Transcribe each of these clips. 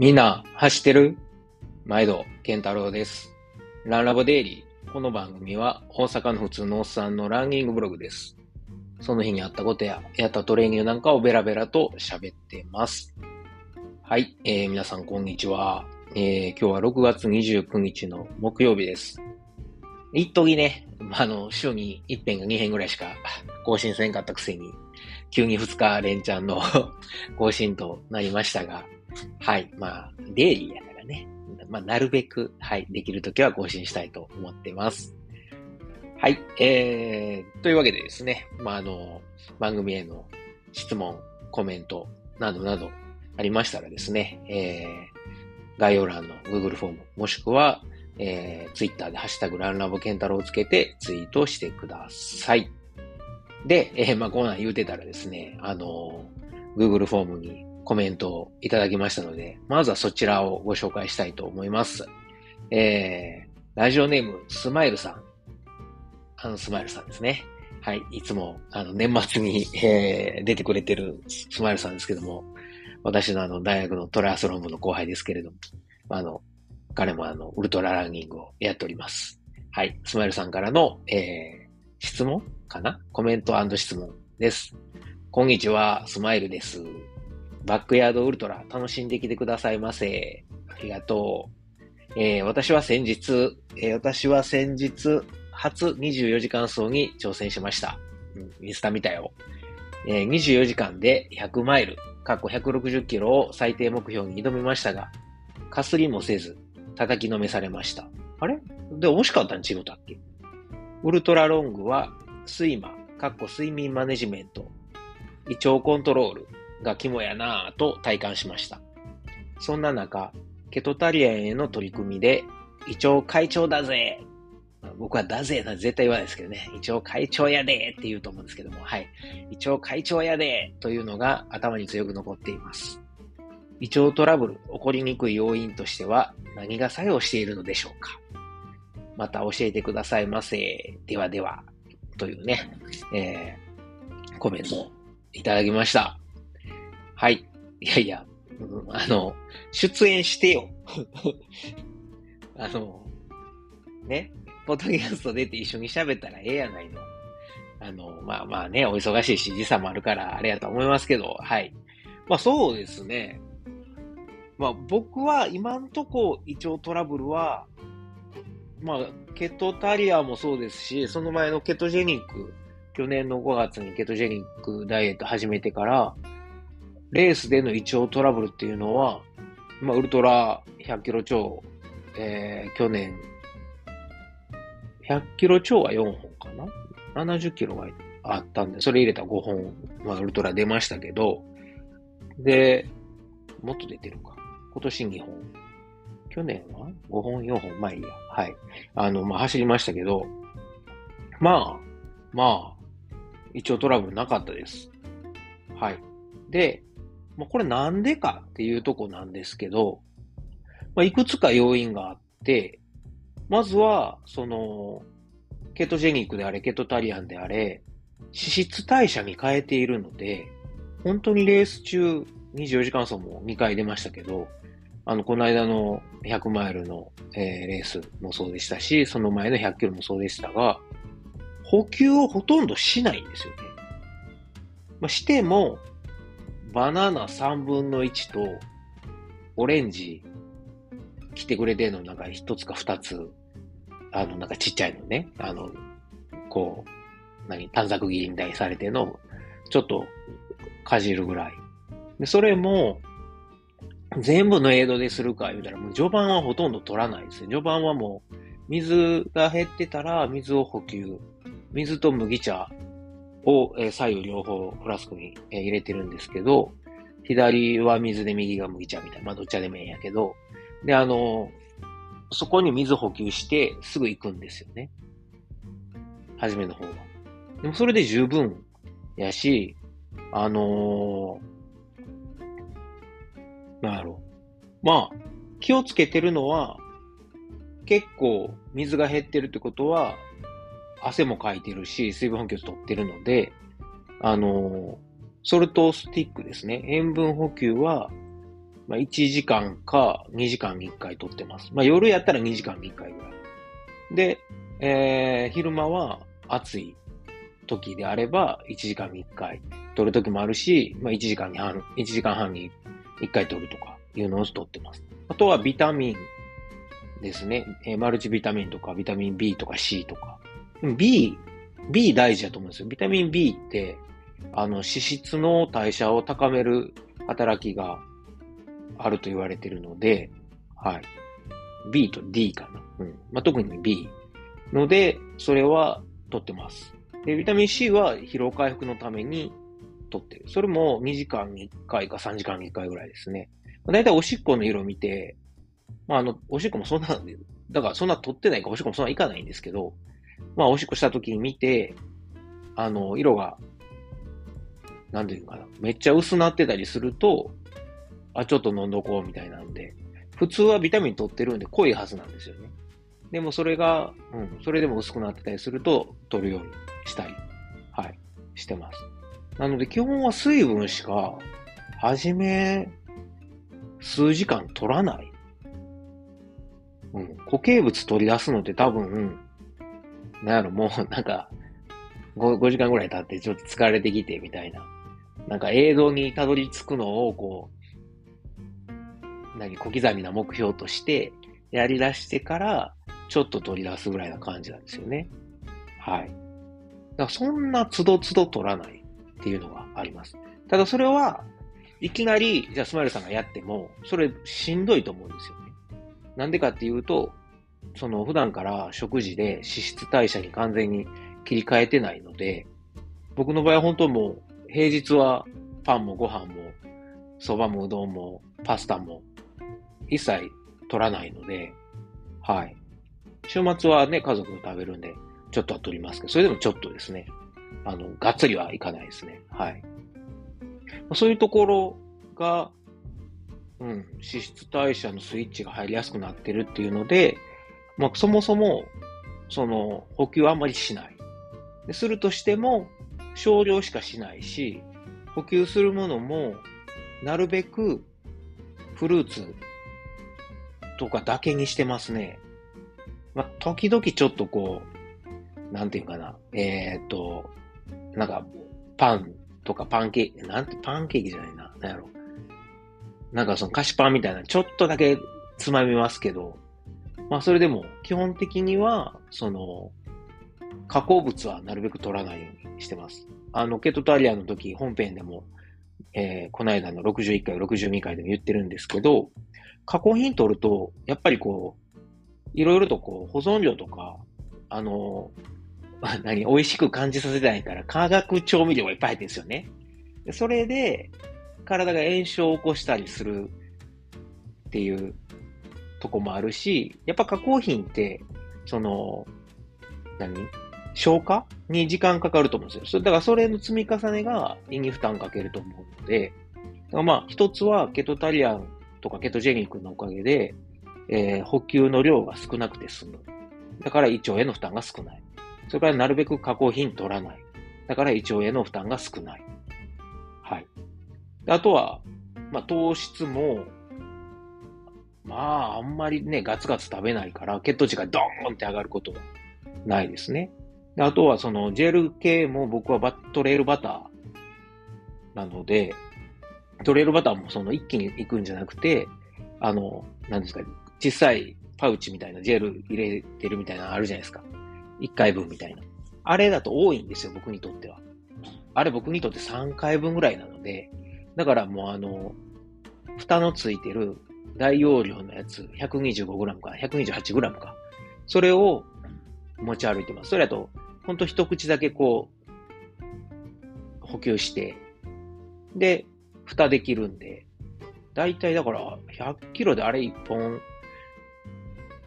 みんな走ってる？毎度、健太郎です。ランラボデイリー。この番組は大阪の普通のおっさんのランニングブログです。その日にあったことや、やったトレーニングなんかをベラベラと喋ってます。はい、えー、皆さんこんにちは。えー、今日は6月29日の木曜日です。一時ね、まあの、週に1編か2編ぐらいしか 更新せんかったくせに、急に2日連チャンの 更新となりましたが、はい。まあ、デイリーやからね。まあ、なるべく、はい、できるときは更新したいと思ってます。はい。えー、というわけでですね、まあ、あの、番組への質問、コメントなどなどありましたらですね、えー、概要欄の Google フォーム、もしくは、えー、Twitter でハッシュタグランラボケンタロウをつけてツイートしてください。で、えー、まあ、こんなん言うてたらですね、あの、Google フォームにコメントをいただきましたので、まずはそちらをご紹介したいと思います。えー、ラジオネーム、スマイルさん。あの、スマイルさんですね。はい。いつも、あの、年末に、えー、出てくれてるスマイルさんですけども、私のあの、大学のトライアスロン部の後輩ですけれども、あの、彼もあの、ウルトラランニングをやっております。はい。スマイルさんからの、えー、質問かな？コメント質問です。こんにちは、スマイルです。バックヤードウルトラ楽しんできてくださいませ。ありがとう。えー、私は先日、えー、私は先日、初24時間走に挑戦しました。うん、インスタ見たよ。えー、24時間で100マイル、過去160キロを最低目標に挑みましたが、かすりもせず、叩きのめされました。あれ？で、惜しかったん違ったっけウルトラロングは、睡魔、かっこ睡眠マネジメント、胃腸コントロールが肝やなぁと体感しました。そんな中、ケトタリアンへの取り組みで、胃腸会長だぜ僕はだぜな絶対言わないですけどね。胃腸会長やでって言うと思うんですけども、はい。胃腸会長やでというのが頭に強く残っています。胃腸トラブル起こりにくい要因としては何が作用しているのでしょうかまた教えてくださいませ。ではでは。というね、えー、コメントをいただきました。はい。いやいや、うん、あの、出演してよ。あの、ね、ポッドキャスト出て一緒に喋ったらええやないの。あの、まあまあね、お忙しいし時差もあるからあれやと思いますけど、はい。まあそうですね。まあ僕は今んとこ胃腸トラブルは、まあケトタリアもそうですし、その前のケトジェニック、去年の5月にケトジェニックダイエット始めてから、レースでの胃腸トラブルっていうのは、まあ、ウルトラ100キロ超、えー、去年、100キロ超は4本かな ?70 キロがあったんで、それ入れた5本、まあ、ウルトラ出ましたけど、で、もっと出てるか。今年2本。去年は ?5 本、4本、まあいいや。はい。あの、まあ、走りましたけど、まあ、まあ、胃腸トラブルなかったです。はい。で、まあ、これなんでかっていうとこなんですけど、まあ、いくつか要因があって、まずは、その、ケトジェニックであれ、ケトタリアンであれ、脂質代謝に変えているので、本当にレース中、24時間走も2回出ましたけど、あの、この間の100マイルの、えー、レースもそうでしたし、その前の100キロもそうでしたが、補給をほとんどしないんですよね。まあ、しても、バナナ3分の1と、オレンジ、来てくれてるのなんか1つか2つ、あの、なんかちっちゃいのね、あの、こう、何、短冊切りにされての、ちょっと、かじるぐらい。で、それも、全部のエイドでするか言うたら、もう序盤はほとんど取らないですね。序盤はもう、水が減ってたら、水を補給。水と麦茶を、え、左右両方フラスクに、え、入れてるんですけど、左は水で右が麦茶みたいな、まあどっちでもいいんやけど、で、あの、そこに水補給してすぐ行くんですよね。初めの方は。でもそれで十分やし、あのー、なんやろ。まあ、気をつけてるのは、結構水が減ってるってことは、汗もかいてるし、水分補給取ってるので、あの、ソルトスティックですね。塩分補給は、まあ、1時間か2時間に1回取ってます。まあ、夜やったら2時間に1回ぐらい。で、えー、昼間は暑い時であれば1時間に1回取る時もあるし、まあ、1時間に半、1時間半に1回取るとかいうのを取ってます。あとはビタミンですね。えー、マルチビタミンとかビタミン B とか C とか。B、B 大事だと思うんですよ。ビタミン B って、あの、脂質の代謝を高める働きがあると言われてるので、はい。B と D かな。うん。まあ、特に B ので、それは取ってます。で、ビタミン C は疲労回復のために取ってる。それも2時間に1回か3時間に1回ぐらいですね。だいたいおしっこの色を見て、まあ、あの、おしっこもそんな、だからそんな取ってないかおしっこもそんないかないんですけど、まあ、おしっこした時に見て、あの、色が、なんていうかな、めっちゃ薄なってたりすると、あ、ちょっと飲んどこうみたいなんで、普通はビタミン取ってるんで濃いはずなんですよね。でもそれが、うん、それでも薄くなってたりすると、取るようにしたり、はい、してます。なので基本は水分しか、はじめ、数時間取らない。うん、固形物取り出すのって多分、なんやろ、もう なんか5、5時間ぐらい経ってちょっと疲れてきてみたいな。なんか映像にたどり着くのをこう、何、小刻みな目標としてやり出してから、ちょっと取り出すぐらいな感じなんですよね。はい。だからそんな都度都度取らないっていうのがあります。ただそれは、いきなり、じゃあスマイルさんがやっても、それしんどいと思うんですよね。なんでかっていうと、その普段から食事で脂質代謝に完全に切り替えてないので、僕の場合は本当もう平日はパンもご飯も蕎麦もうどんもパスタも一切取らないので、はい。週末はね、家族と食べるんで、ちょっとは取りますけど、それでもちょっとですね、あの、がっつりはいかないですね。はい。そういうところが、うん、脂質代謝のスイッチが入りやすくなってるっていうので、まあ、そもそも、その、補給はあんまりしない。するとしても、少量しかしないし、補給するものも、なるべく、フルーツとかだけにしてますね。まあ、時々ちょっとこう、なんていうかな、えー、っと、なんか、パンとかパンケーキ、なんて、パンケーキじゃないな、なんやろ。なんかその菓子パンみたいな、ちょっとだけつまみますけど、まあそれでも基本的には、その、加工物はなるべく取らないようにしてます。あの、ケトタリアの時、本編でも、えー、この間の61回、62回でも言ってるんですけど、加工品取ると、やっぱりこう、いろいろとこう、保存料とか、あの、何、美味しく感じさせたいから、化学調味料がいっぱい入ってるんですよね。それで、体が炎症を起こしたりするっていうとこもあるし、やっぱ加工品って、その、何？消化？に時間かかると思うんですよ。だからそれの積み重ねが胃に負担かけると思うので、まあ、一つはケトタリアンとかケトジェニックのおかげで、えー、補給の量が少なくて済む。だから胃腸への負担が少ない。それからなるべく加工品取らない。だから胃腸への負担が少ない。はい。あとは、まあ、糖質も、まあ、あんまりね、ガツガツ食べないから、血糖値がドーンって上がることはないですね。あとは、その、ジェル系も僕はバトレールバターなので、トレールバターもその一気に行くんじゃなくて、あの、何ですか、小さいパウチみたいなジェル入れてるみたいなのあるじゃないですか。1回分みたいな。あれだと多いんですよ、僕にとっては。あれ僕にとって3回分ぐらいなので、だからもうあの、蓋のついてる大容量のやつ、125g か 128g か。それを持ち歩いてます。それだと、ほんと一口だけこう、補給して、で、蓋できるんで、だいたいだから100キロであれ1本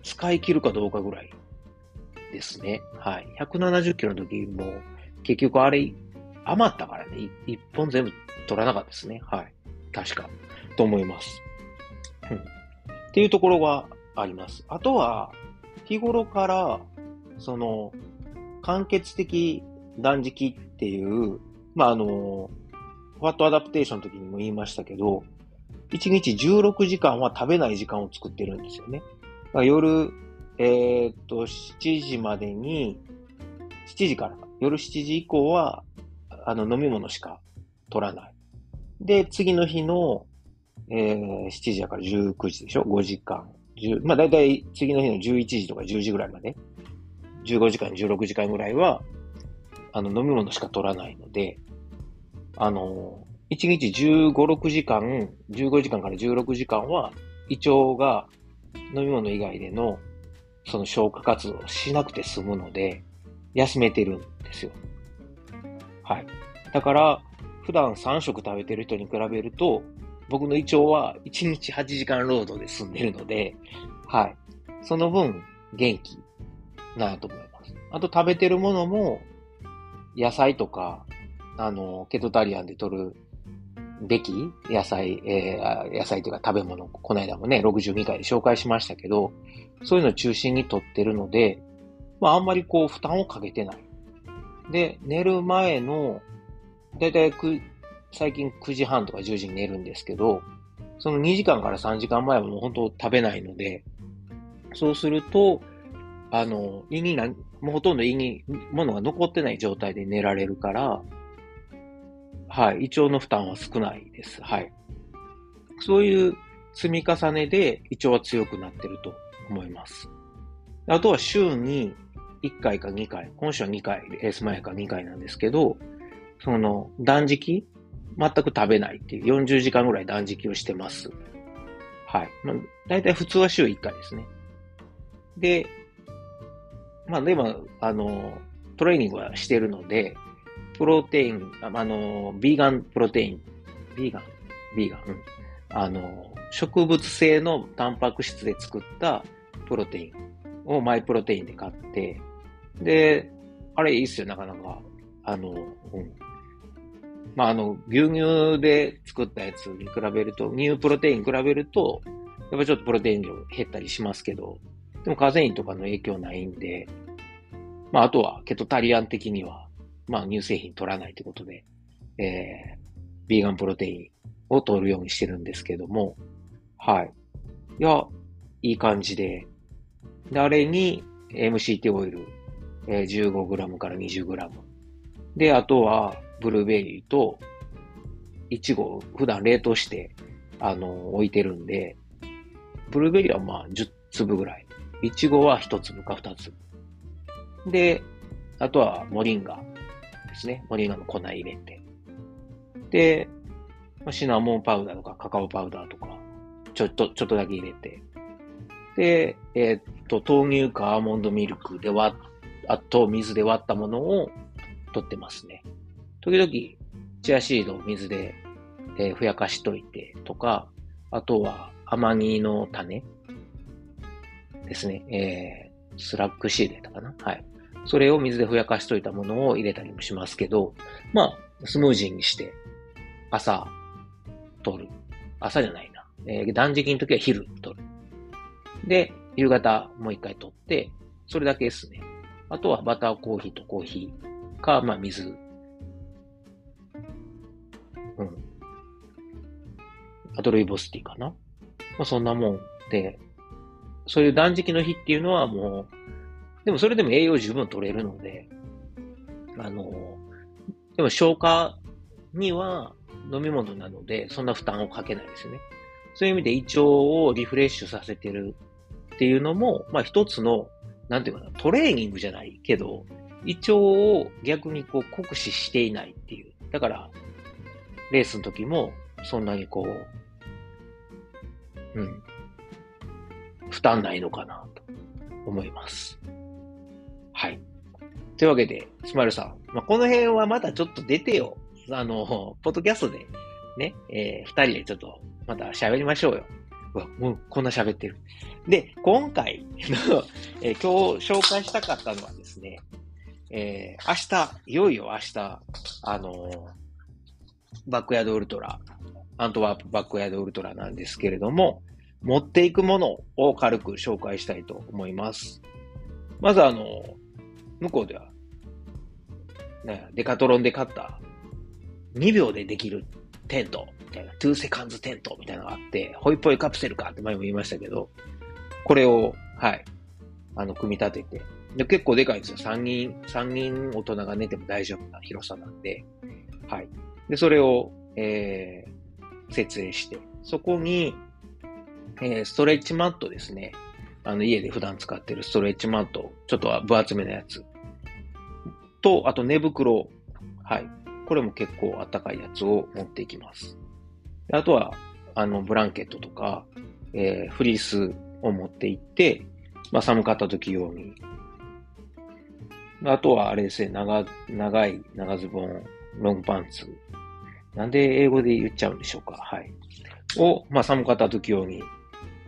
使い切るかどうかぐらいですね。はい。170キロの時も結局あれ余ったからね、1本全部取らなかったですね。はい。確か。と思います。っていうところがあります。あとは、日頃から、その、間欠的断食っていう、まあ、あの、ファットアダプテーションの時にも言いましたけど、1日16時間は食べない時間を作ってるんですよね。夜、えー、っと、7時までに、7時から、夜7時以降は、あの、飲み物しか取らない。で、次の日の、えー、7時だから19時でしょ ?5 時間。まあ、だいたい次の日の11時とか10時ぐらいまで、15時間、16時間ぐらいは、あの、飲み物しか取らないので、あの、1日15、6時間、15時間から16時間は、胃腸が飲み物以外での、その消化活動をしなくて済むので、休めてるんですよ。はい。だから、普段3食食べてる人に比べると、僕の胃腸は1日8時間労働で済んでるので、はい。その分、元気なと思います。あと食べてるものも、野菜とか、あの、ケトタリアンで取るべき野菜、えー、野菜というか食べ物、この間もね、62回で紹介しましたけど、そういうのを中心に取ってるので、まああんまりこう負担をかけてない。で、寝る前の、だいたい最近9時半とか10時に寝るんですけど、その2時間から3時間前はもう本当食べないので、そうすると、あの、胃にな、もうほとんど胃に物が残ってない状態で寝られるから、はい、胃腸の負担は少ないです。はい。そういう積み重ねで胃腸は強くなってると思います。あとは週に1回か2回、今週は2回、レース前か2回なんですけど、その断食全く食べないっていう40時間ぐらい断食をしてます。はい。まあ、大体普通は週1回ですね。で、まあでも、あの、トレーニングはしてるので、プロテイン、あの、ビーガンプロテイン、ビーガン、ビーガン、うん、あの、植物性のタンパク質で作ったプロテインをマイプロテインで買って、で、あれいいっすよ、なかなか。あの、うん。まあ、あの、牛乳で作ったやつに比べると、乳プロテイン比べると、やっぱちょっとプロテイン量減ったりしますけど、でもカゼインとかの影響ないんで、まあ、あとはケトタリアン的には、まあ、乳製品取らないということで、えー、ビーガンプロテインを取るようにしてるんですけども、はい。いや、いい感じで、で、あれに MCT オイル、えー、15g から 20g。で、あとは、ブルーベリーと、イチゴ、普段冷凍して、あの、置いてるんで、ブルーベリーはまあ10粒ぐらい。イチゴは1粒か2粒。で、あとはモリンガですね。モリンガの粉入れて。で、シナモンパウダーとかカカオパウダーとか、ちょっと、ちょっとだけ入れて。で、えー、っと、豆乳かアーモンドミルクで割あと水で割ったものを取ってますね。時々、チアシードを水で、えー、ふやかしといてとか、あとはアマニの種ですね。えー、フラックスシードやったかな？はい。それを水でふやかしといたものを入れたりもしますけど、まあ、スムージーにして、朝、取る。朝じゃないな。えー、断食の時は昼取る。で、夕方もう一回取って、それだけですね。あとはバターコーヒーとコーヒーか、まあ水。うん。あとルイボスティかな？まあそんなもんで、そういう断食の日っていうのはもう、でもそれでも栄養十分取れるので、あの、でも消化には飲み物なので、そんな負担をかけないですね。そういう意味で胃腸をリフレッシュさせてるっていうのも、まあ一つの、なんていうかな、トレーニングじゃないけど、胃腸を逆にこう酷使していないっていう。だから、レースの時も、そんなにこう、うん、負担ないのかなと思います。はい。というわけで、スマイルさん、まあ、この辺はまたちょっと出てよ。あの、ポッドキャストでね、えー、二人でちょっとまた喋りましょうよ。うわ、もうこんな喋ってる。で、今回の、えー、今日紹介したかったのはですね、えー、明日、いよいよ明日、あの、バックヤードウルトラ、アントワープバックヤードウルトラなんですけれども、持っていくものを軽く紹介したいと思います。まずあの、向こうでは、ね、デカトロンで買った2秒でできるテントみたいな、2セカンズテントみたいなのがあって、ホイポイカプセルかって前も言いましたけど、これを、はい、あの、組み立てて、で結構でかいんですよ。3人、3人大人が寝ても大丈夫な広さなんで、はい。で、それを、えー、設営して、そこに、えー、ストレッチマットですね。あの、家で普段使ってるストレッチマット、ちょっと分厚めのやつ。と、あと寝袋。はい。これも結構あったかいやつを持っていきます。あとは、あの、ブランケットとか、えー、フリースを持っていって、まあ、寒かった時用に。あとは、あれですね、長、長い長ズボン、ロングパンツ。なんで英語で言っちゃうんでしょうか？はい。を、まあ、寒かった時用に、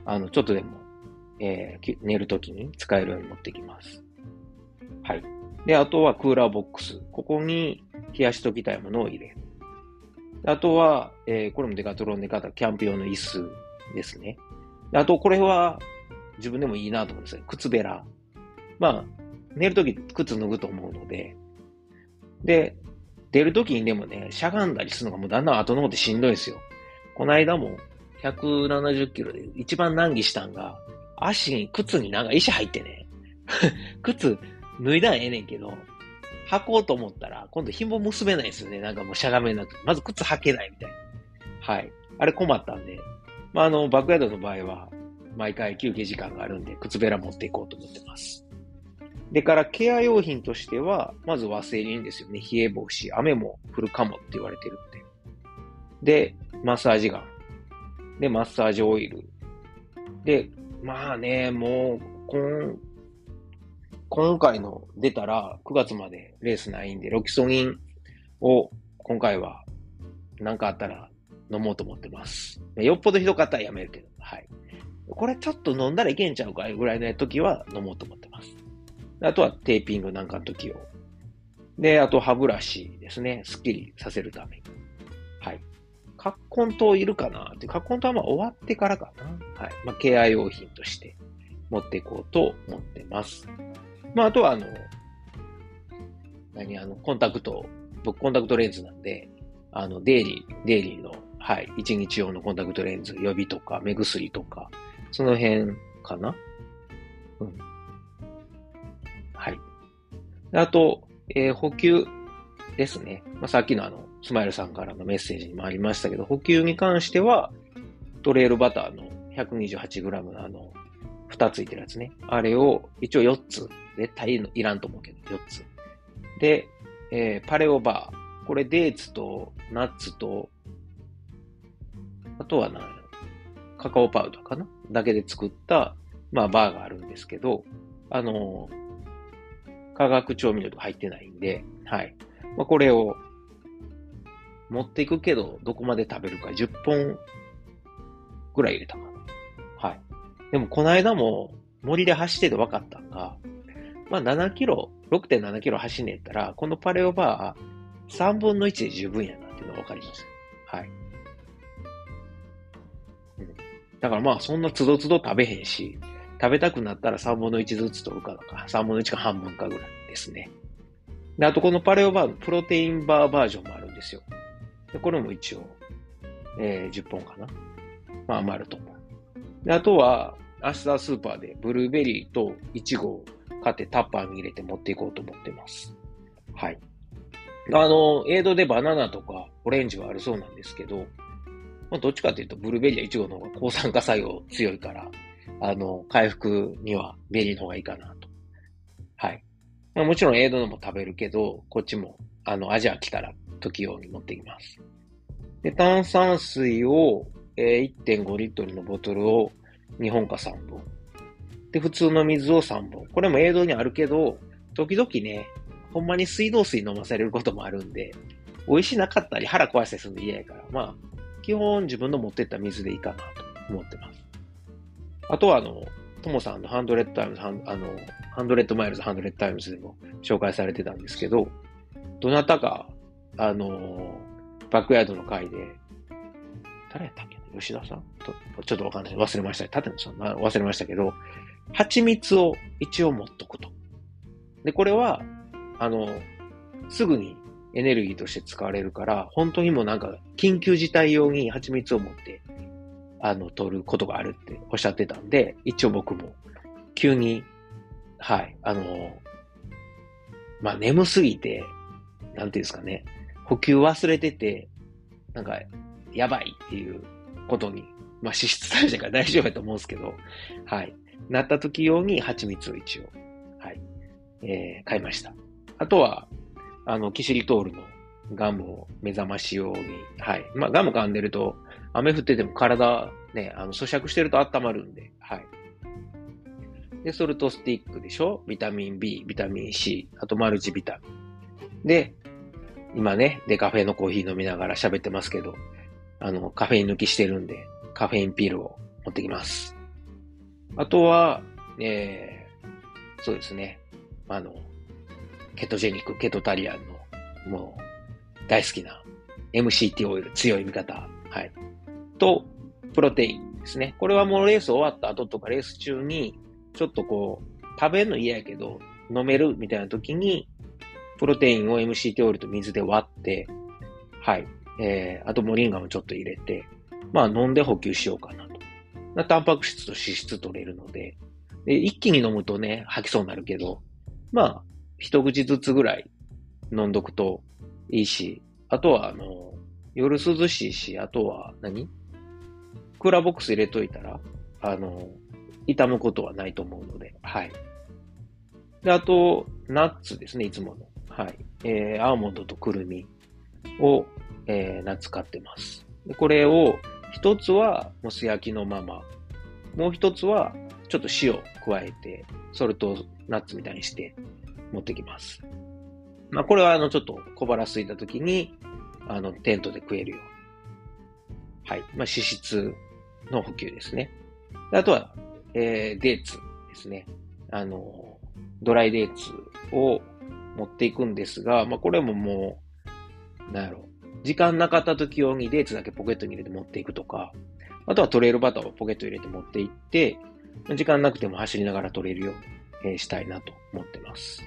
あの、ちょっとでも、えー、寝る時に使えるように持ってきます。はい。で、あとはクーラーボックス。ここに冷やしときたいものを入れる。あとは、えー、これもデカトロンで買ったキャンプ用の椅子ですね。あと、これは自分でもいいなと思うんですよ。靴べら。まあ、寝るとき靴脱ぐと思うので。で、出るときにでもね、しゃがんだりするのがもうだんだん後の方でしんどいですよ。この間も170キロで一番難儀したんが、足に、靴になんか石入ってね。靴脱いだらええねんけど、履こうと思ったら、今度紐結べないですよね。なんかもうしゃがめなくて。まず靴履けないみたいな。はい。あれ困ったんで。まあ、あの、バックヤードの場合は、毎回休憩時間があるんで、靴べら持っていこうと思ってます。でからケア用品としては、まずワセリンですよね。冷え防止。雨も降るかもって言われてるんで。で、マッサージガン。で、マッサージオイル。で、まあね、もう、今、今回の出たら9月までレースないんで、ロキソニンを今回は何かあったら飲もうと思ってます。よっぽどひどかったらやめるけど、はい。これちょっと飲んだらいけんちゃうかぐらいの時は飲もうと思ってます。あとはテーピングなんかの時を。で、あと歯ブラシですね。スッキリさせるために。はい。カッコン糖いるかなって、カッコン糖はまあ終わってからかな。はい。まあ、ケア用品として持っていこうと思ってます。まあ、あとはあの、何、あの、コンタクト、僕コンタクトレンズなんで、あの、デイリー、デイリーの、はい、一日用のコンタクトレンズ、予備とか、目薬とか、その辺かなうん。あと、えー、補給ですね。まあ、さっきのあの、スマイルさんからのメッセージにもありましたけど、補給に関しては、トレールバターの 128g のあの、蓋ついてるやつね。あれを一応4つ。絶対いらんと思うけど、4つ。で、えー、パレオバー。これデーツとナッツと、あとは何カカオパウダーかな？だけで作った、まあバーがあるんですけど、あの化学調味料とか入ってないんで、はい。まあ、これを持っていくけど、どこまで食べるか10本ぐらい入れたかな。はい。でも、この間も森で走ってて分かったんが、まあ7キロ、6.7キロ走んねえったら、このパレオバー3分の1で十分やなっていうのが分かります。はい。うん。だからまあそんなつどつど食べへんし、食べたくなったら3分の1ずつ取るかとか、3分の1か半分かぐらいですね。で、あとこのパレオバーのプロテインバーバージョンもあるんですよ。でこれも一応、えー、10本かな。まあ余ると思う。で、あとは、明日スーパーでブルーベリーとイチゴを買ってタッパーに入れて持っていこうと思ってます。はい。あの、エイドでバナナとかオレンジはあるそうなんですけど、まあ、どっちかというとブルーベリーやイチゴの方が抗酸化作用強いから、あの、回復にはベリーの方がいいかなと。はい。まあ、もちろんエイドのも食べるけど、こっちも、あの、味飽きたら時用に持ってきます。で、炭酸水を、えー、1.5リットルのボトルを2本か3本。で、普通の水を3本。これも映像にあるけど、時々ね、ほんまに水道水飲まされることもあるんで、美味しなかったり腹壊したりするの嫌やから、まあ、基本自分の持ってった水でいいかなと思ってます。あとは、あの、ともさんのハンドレッドタイムズ、あの、ハンドレッドマイルズ、ハンドレッドタイムズでも紹介されてたんですけど、どなたか、あの、バックヤードの回で、誰やったっけ吉田さん？ちょっとわかんない。忘れました。立野さん忘れましたけど、蜂蜜を一応持っとくと。で、これは、あの、すぐにエネルギーとして使われるから、本当にもうなんか、緊急事態用に蜂蜜を持って、あの、取ることがあるっておっしゃってたんで、一応僕も、急に、はい、あの、まあ、眠すぎて、なんていうんですかね、補給忘れてて、なんか、やばいっていうことに、まあ、脂質代謝が大丈夫だと思うんですけど、はい。なった時用に蜂蜜を一応、はい、えー、買いました。あとは、あの、キシリトールのガムを目覚まし用に、はい。まあ、ガム噛んでると、雨降ってても体、ね、あの、咀嚼してると温まるんで、はい。で、ソルトスティックでしょ？ビタミン B、ビタミン C、あとマルチビタミン。で、今ね、デカフェのコーヒー飲みながら喋ってますけど、あの、カフェイン抜きしてるんで、カフェインピールを持ってきます。あとは、えー、そうですね。あの、ケトジェニック、ケトタリアンの、もう、大好きな MCT オイル、強い味方。はい。と、プロテインですね。これはもうレース終わった後とかレース中に、ちょっとこう、食べるの嫌やけど、飲めるみたいな時に、プロテインを MCT オイルと水で割って、はい。えー、あとモリンガもちょっと入れて、まあ飲んで補給しようかなと。なタンパク質と脂質取れるので、で一気に飲むとね、吐きそうになるけど、まあ、一口ずつぐらい飲んどくといいし、あとは、あの、夜涼しいし、あとは何、クーラーボックス入れといたら、あの、傷むことはないと思うので、はい。で、あと、ナッツですね、いつもの。はい。えー、アーモンドとくるみを、えー、ナッツ買ってます。でこれを、一つは、もう素焼きのまま。もう一つは、ちょっと塩加えて、ソルトナッツみたいにして持ってきます。まあ、これはあの、ちょっと小腹空いた時に、あの、テントで食えるように。はい。まあ、脂質の補給ですね。あとは、えー、デーツですね。あの、ドライデーツを持っていくんですが、まあ、これももう、なんやろ。時間なかった時用にデーツだけポケットに入れて持っていくとか、あとはトレイルバターをポケットに入れて持っていって、時間なくても走りながら取れるように、したいなと思ってます。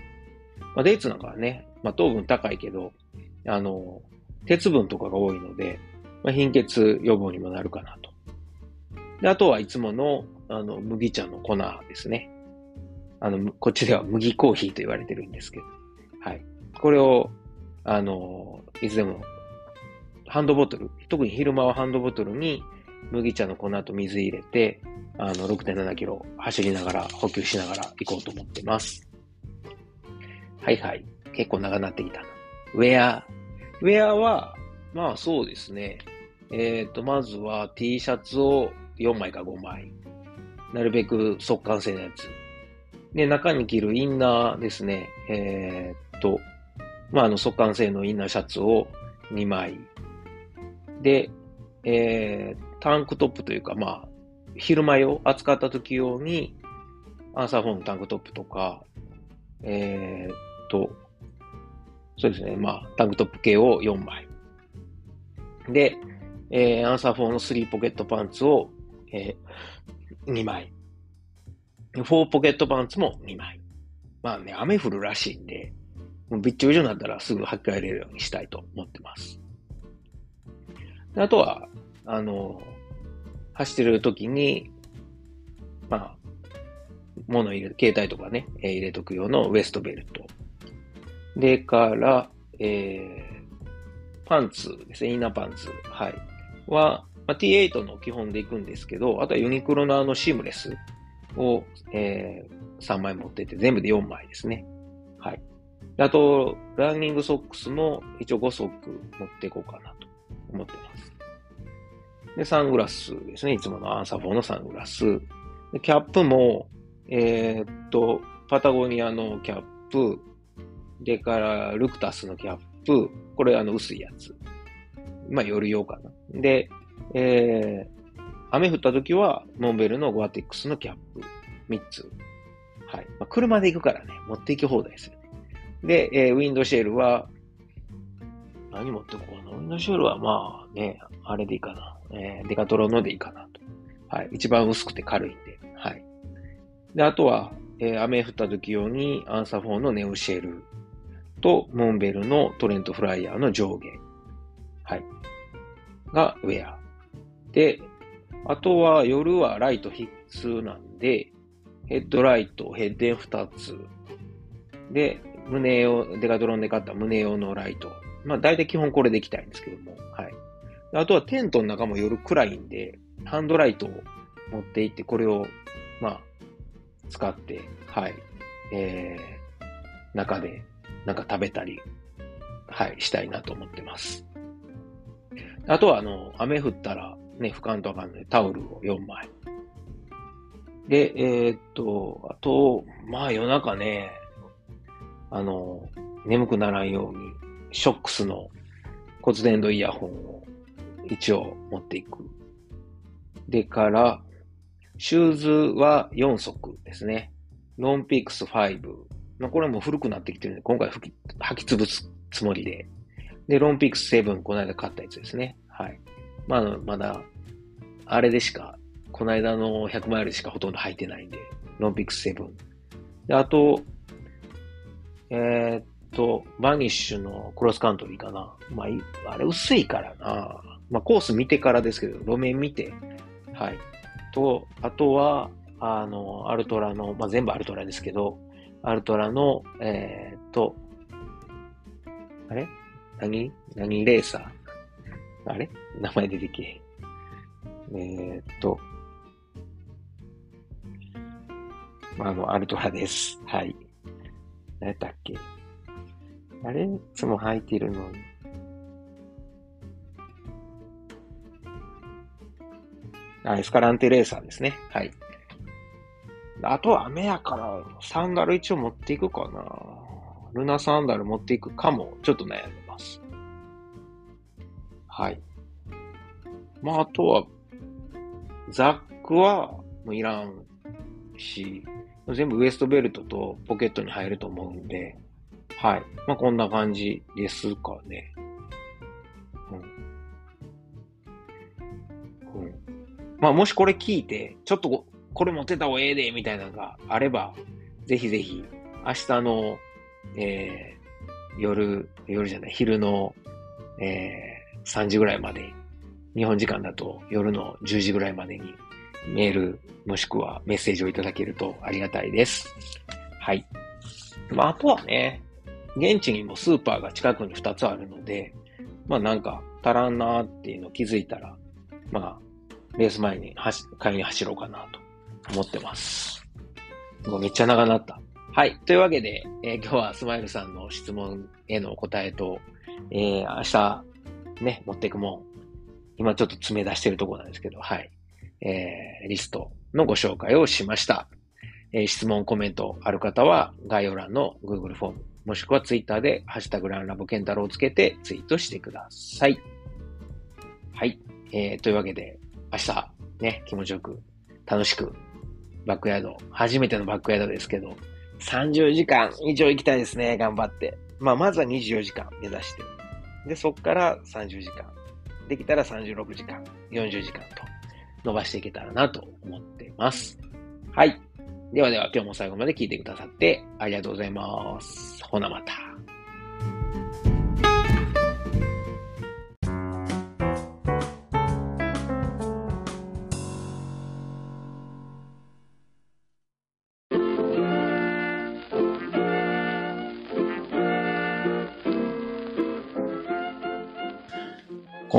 まあ、デーツなんかはね、まあ、糖分高いけど、あの、鉄分とかが多いので、まあ、貧血予防にもなるかなと。で、あとはいつもの、あの、麦茶の粉ですね。あの、こっちでは麦コーヒーと言われてるんですけど。はい。これを、あの、いつでも、ハンドボトル、特に昼間はハンドボトルに麦茶の粉と水入れて、あの、6.7キロ走りながら、補給しながら行こうと思ってます。はいはい。結構長なってきたな。ウェア。ウェアは、まあそうですね。えっ、ー、と、まずは T シャツを4枚か5枚。なるべく速乾性のやつ。で、中に着るインナーですね。えー、っと、まあ、あの、速乾性のインナーシャツを2枚。で、えー、タンクトップというか、まあ、昼間用、扱った時用に、アンサー4のタンクトップとか、えー、っと、そうですね、まあ、タンクトップ系を4枚。で、えー、アンサー4の3ポケットパンツを、えー、2枚。4ポケットパンツも2枚。まあね、雨降るらしいんで、もうびっちょびちょになったらすぐ履き替えれるようにしたいと思ってます。あとは、あの、走ってる時に、まあ、物入れ、携帯とかね、えー、入れとく用のウエストベルト。でから、えー、パンツですね、インナーパンツ。はい。は、まあ、T8 の基本で行くんですけど、あとはユニクロのあのシームレスを、えー、3枚持ってて、全部で4枚ですね。はい。あと、ランニングソックスも一応5足持っていこうかなと思ってます。で、サングラスですね。いつものアンサフォーのサングラス。でキャップも、えー、っと、パタゴニアのキャップ、でからルクタスのキャップ、これあの薄いやつ。まあ夜用かな。で、えー、雨降った時は、モンベルのゴアテックスのキャップ3つ。はい。まあ、車で行くからね、持って行き放題ですよね。で、えー、ウィンドシェルは、何持ってこうかな？ウィンドシェルはまあね、あれでいいかな。えー、デカトロのでいいかなと。はい。一番薄くて軽いんで。はい。で、あとは、えー、雨降った時用にアンサフォーのネオシェル。と、モンベルのトレントフライヤーの上下。はい。がウェア。で、あとは夜はライト必須なんで、ヘッドライト、ヘッデン2つ。で、胸用、デカドロンで買った胸用のライト。まあ大体基本これでいきたいんですけども。はい。あとはテントの中も夜暗いんで、ハンドライトを持っていって、これを、まあ、使って、はい。えー、中でなんか食べたり、はい、したいなと思ってます。あとは、あの、雨降ったらね、拭かんとかの、タオルを4枚。で、えー、っと、あと、まあ夜中ね、あの、眠くならんように、ショックスの骨伝導イヤホンを一応持っていく。でから、シューズは4足ですね。ロンピックス5。まあ、これも古くなってきてるんで、今回履き履き潰すつもりで。で、ロンピックス7、この間買ったやつですね。はい。まあ、まだ、あれでしか、この間の100マイルしかほとんど履いてないんで、ロンピックス7。で、あと、えー、っと、バニッシュのクロスカントリーかな。まあ、あれ薄いからな。まあ、コース見てからですけど、路面見て、はい。と、あとは、あの、アルトラの、まあ、全部アルトラですけど、アルトラの、えー、っと、あれ？何？何？レーサーあれ？名前出てけえー、っと、あの、アルトラです。はい。何やったっけ？あれ？いつも履いてるのに。あ、エスカランテレーサーですね。はい。あとは雨やから、サンダル一応持っていくかな。ルナサンダル持っていくかも、ちょっと悩んでます。はい。まあ、あとは、ザックはもういらんし、全部ウエストベルトとポケットに入ると思うんで、はい。まあ、こんな感じですかね。うん。うん。まあ、もしこれ聞いて、ちょっとこれ持ってた方がええで、みたいなのがあれば、ぜひぜひ、明日の、えー、夜、夜じゃない、昼の、えー、3時ぐらいまで、日本時間だと夜の10時ぐらいまでにメールもしくはメッセージをいただけるとありがたいです。はい。まあ、あとはね、現地にもスーパーが近くに2つあるので、まあなんか足らんなーっていうの気づいたら、まあ、レース前に買いに走ろうかなと思ってます。もうめっちゃ長なった。はい。というわけで、えー、今日はスマイルさんの質問へのお答えと、えー、明日、ね、持っていくもん、今ちょっと詰め出してるところなんですけど、はい。えー、リストのご紹介をしました。えー、質問、コメントある方は概要欄の Google フォーム、もしくは Twitter でハッシュタグランラボケンタロウをつけてツイートしてください。はい。えー、というわけで、明日、ね、気持ちよく、楽しくバックヤード。初めてのバックヤードですけど、30時間以上行きたいですね、頑張って。まあ、まずは24時間目指して。で、そこから30時間。できたら36時間、40時間と伸ばしていけたらなと思っています。はい。ではでは今日も最後まで聞いてくださってありがとうございます。ほなまた。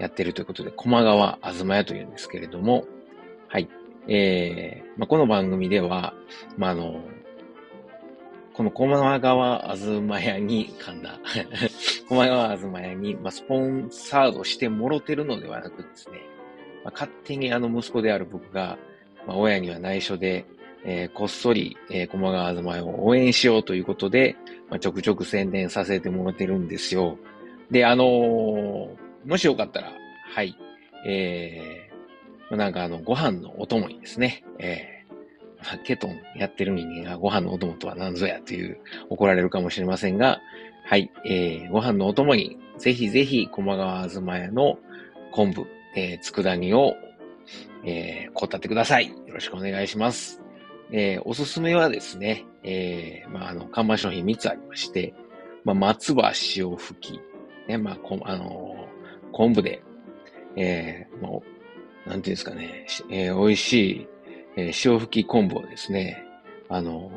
やってるということで、駒川あずま屋というんですけれども、はい。えー、まあ、この番組では、まあ、あの、この駒川あずま屋に、噛んだ。駒川あずま屋に、まあ、スポンサードしてもろてるのではなくですね、まあ、勝手にあの息子である僕が、まあ、親には内緒で、えー、こっそり、えー、駒川東前を応援しようということで、まあ、ちょくちょく宣伝させてもらってるんですよ。で、あのー、もしよかったら、はい、えー、なんかあの、ご飯のお供にですね、えー、ケトンやってる人間がご飯のお供とは何ぞやという怒られるかもしれませんが、はい、えー、ご飯のお供に、ぜひぜひ、駒川東屋の昆布、えー、佃煮を、えー、こたってください。よろしくお願いします。えー、おすすめはですね、えー、まあ、あの、看板商品3つありまして、まあ、松葉塩吹き、ね、まあ、こあの、昆布で、えー、もう、なんていうんですかね、えー、美味しい、えー、塩吹き昆布をですね、あの、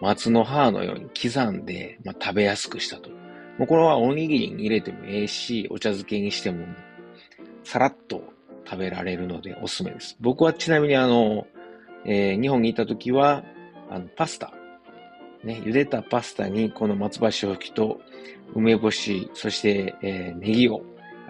松の葉のように刻んで、まあ、食べやすくしたと。もうこれはおにぎりに入れてもええし、お茶漬けにしても、さらっと食べられるのでおすすめです。僕はちなみにあの、えー、日本に行った時は、あの、パスタ。ね、茹でたパスタにこの松葉塩吹きと梅干し、そして、えー、ネギを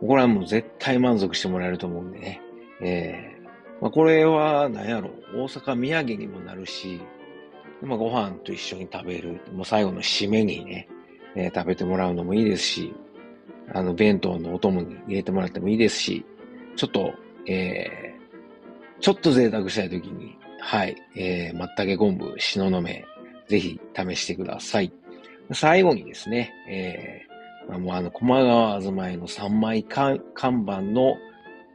これはもう絶対満足してもらえると思うんでね。えー、まあ、これは、何やろ、大阪土産にもなるし、まあ、ご飯と一緒に食べる。もう最後の締めにね、えー、食べてもらうのもいいですし、あの、弁当のお供に入れてもらってもいいですし、ちょっと、えー、ちょっと贅沢したいときに、はい、えー、松茸昆布、篠の芽、ぜひ試してください。最後にですね、えー、もうあの、駒川東前の3枚看板の、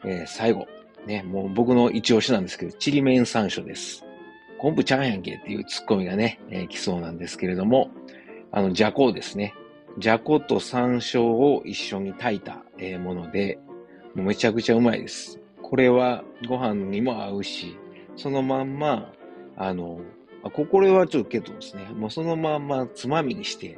えー、最後、ね、もう僕の一押しなんですけど、ちりめん山椒です。昆布ちゃんやんけっていうツッコミがね、えー、来そうなんですけれども、あの、じゃこですね。じゃこと山椒を一緒に炊いた、えー、もので、もうめちゃくちゃうまいです。これはご飯にも合うし、そのまんま、あの、ここれはちょっとけどですね、もうそのまんまつまみにして、